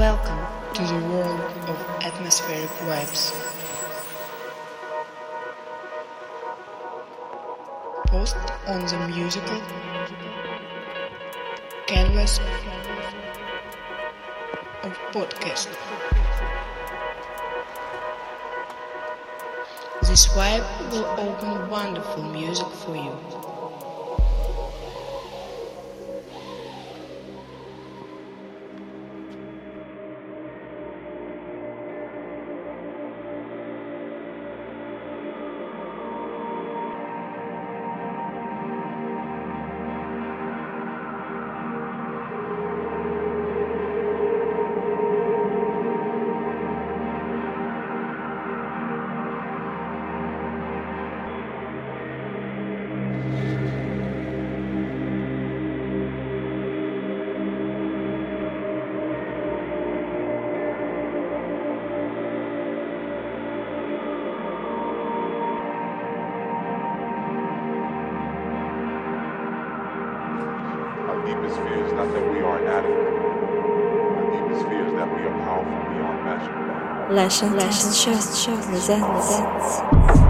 Welcome to the world of atmospheric vibes. Post on the musical canvas of podcast. This vibe will open wonderful music for you. 来生来生，来生，来生，来生。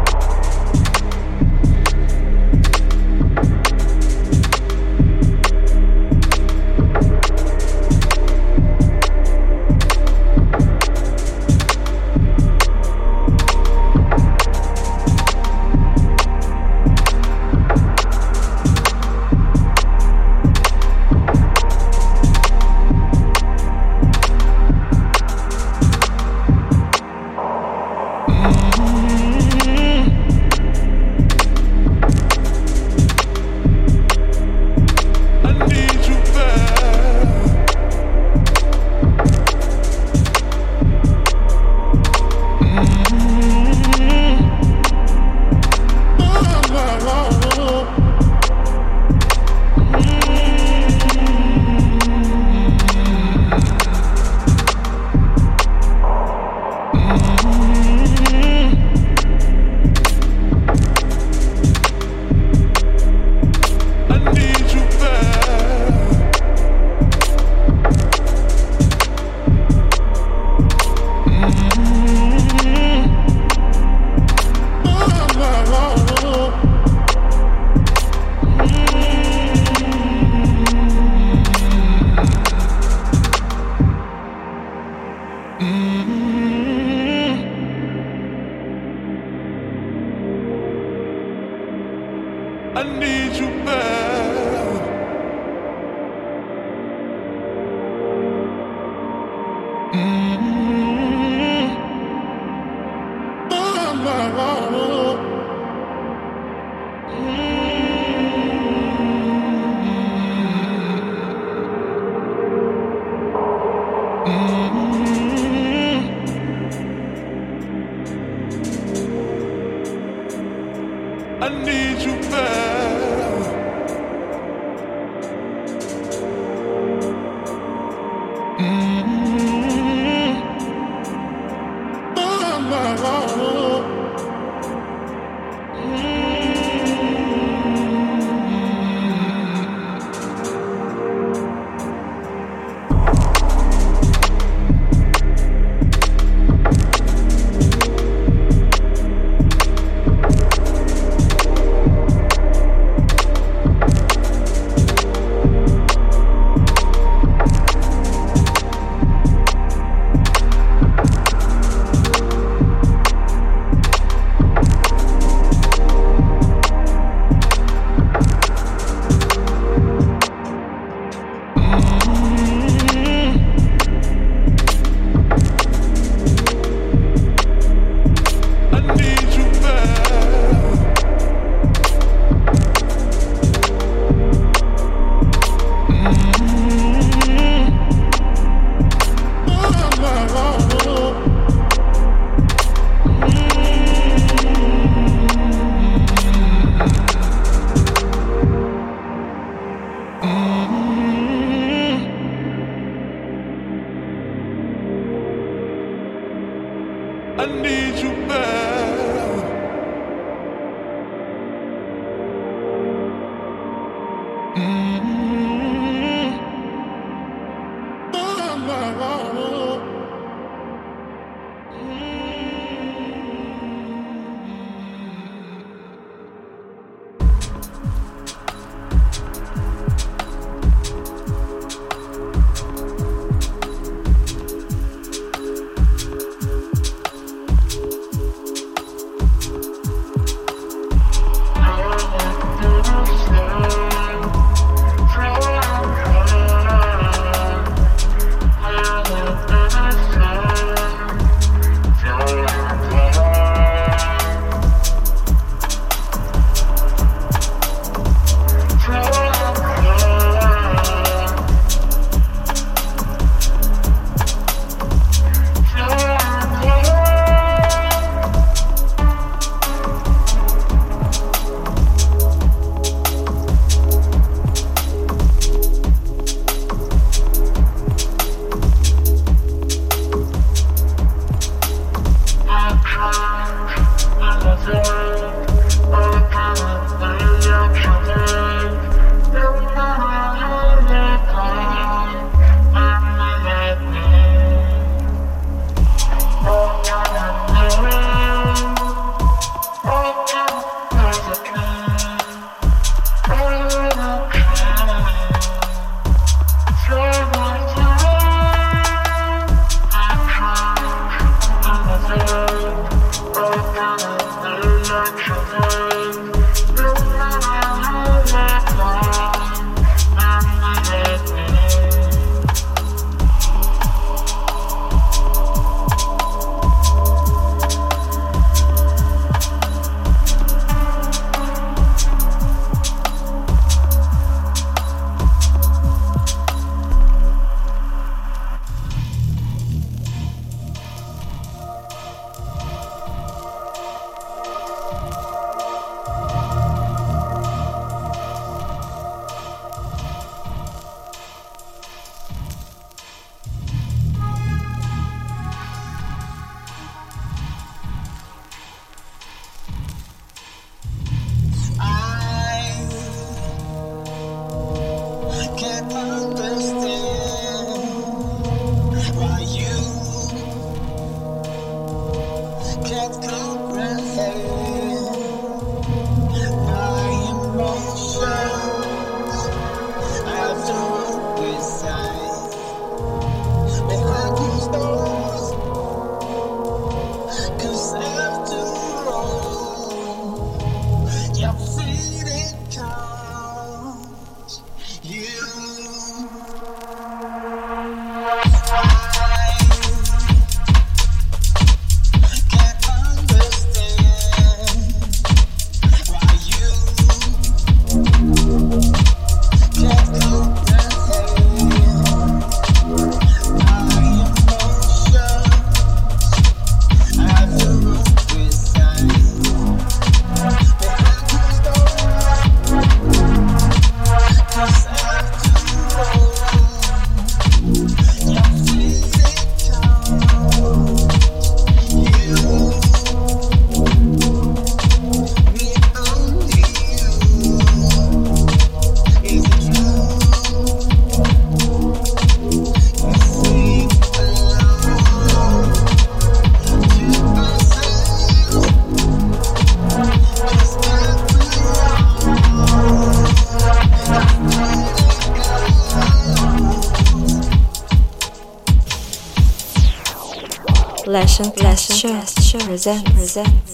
Present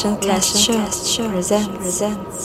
present. Lesson Show presents. something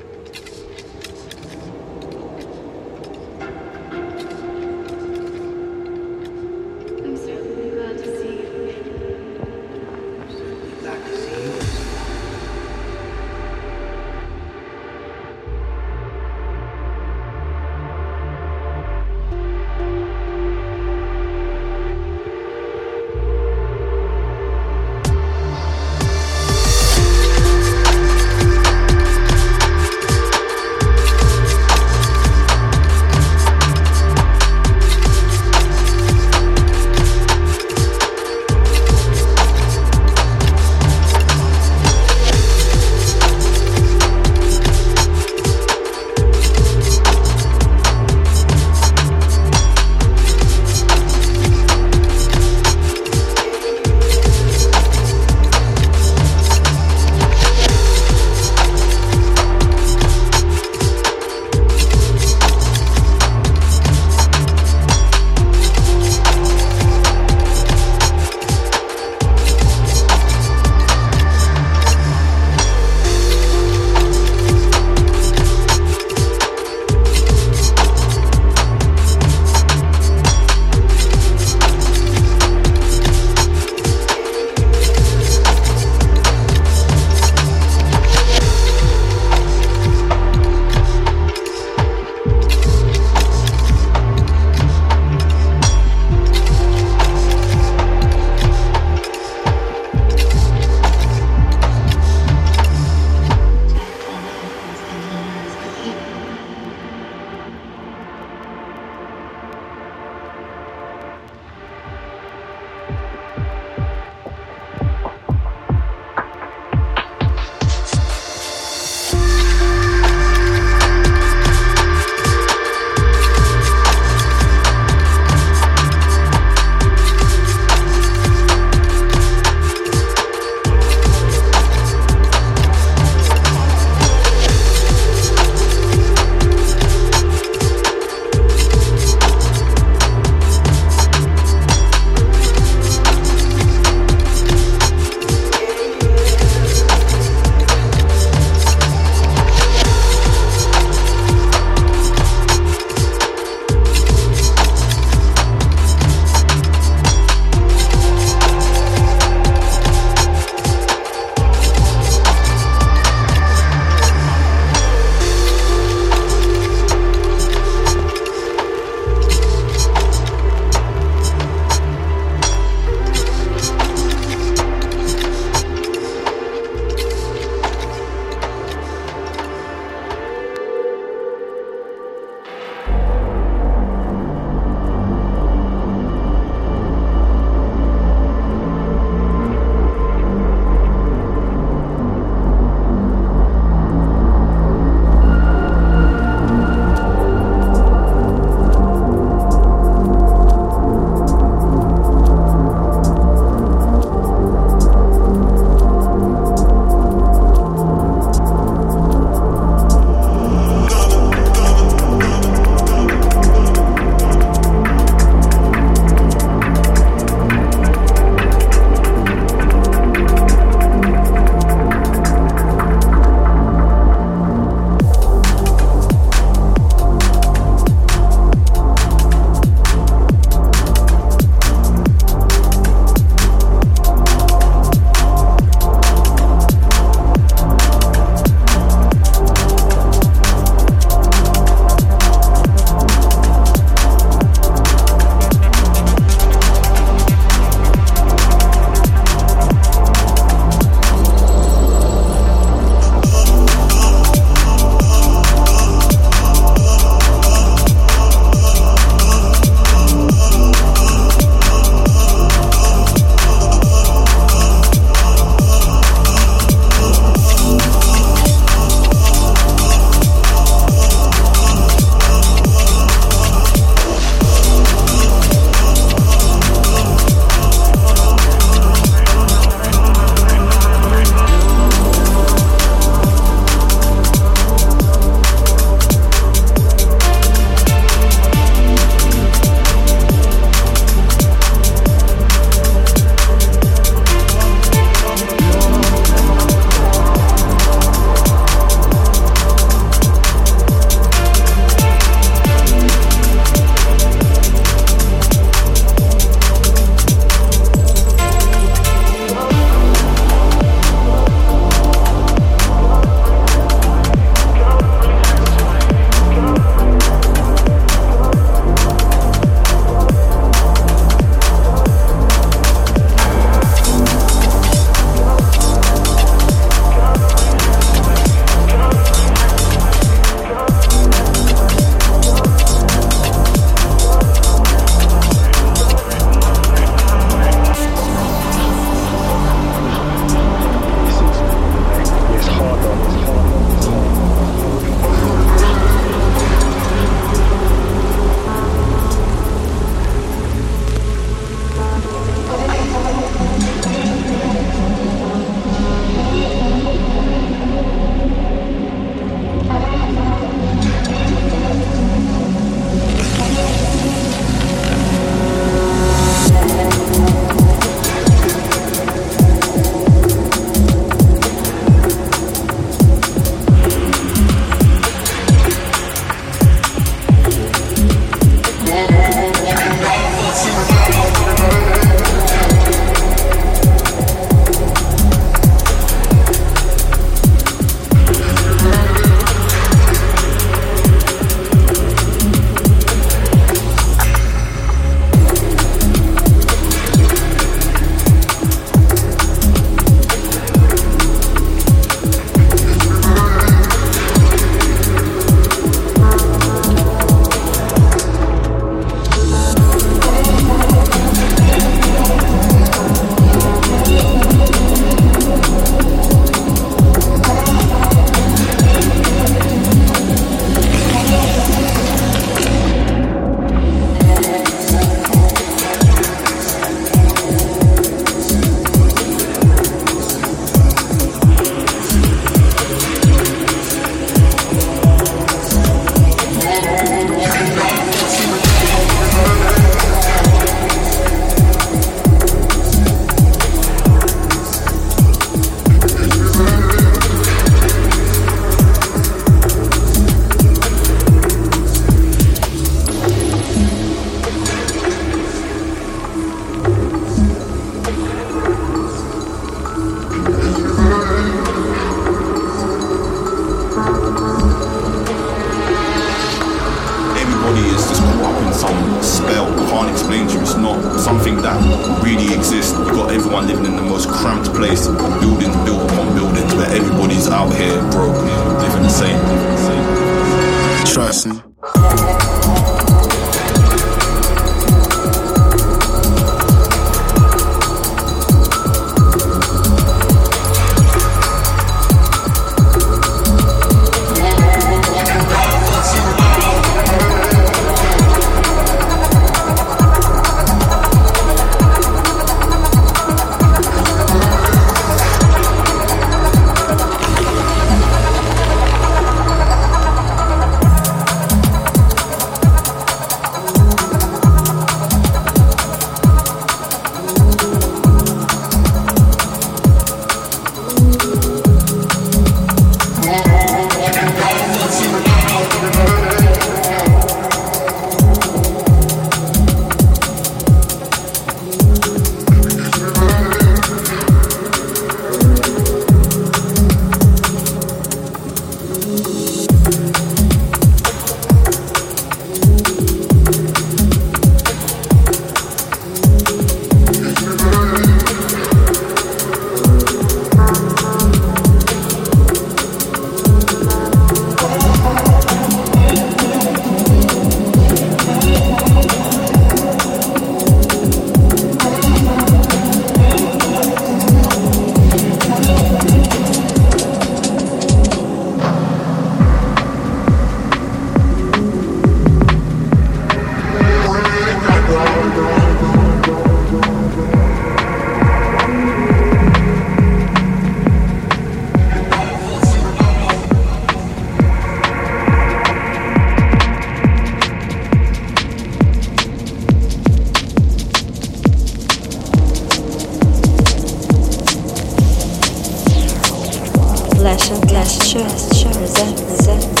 Shut it on her.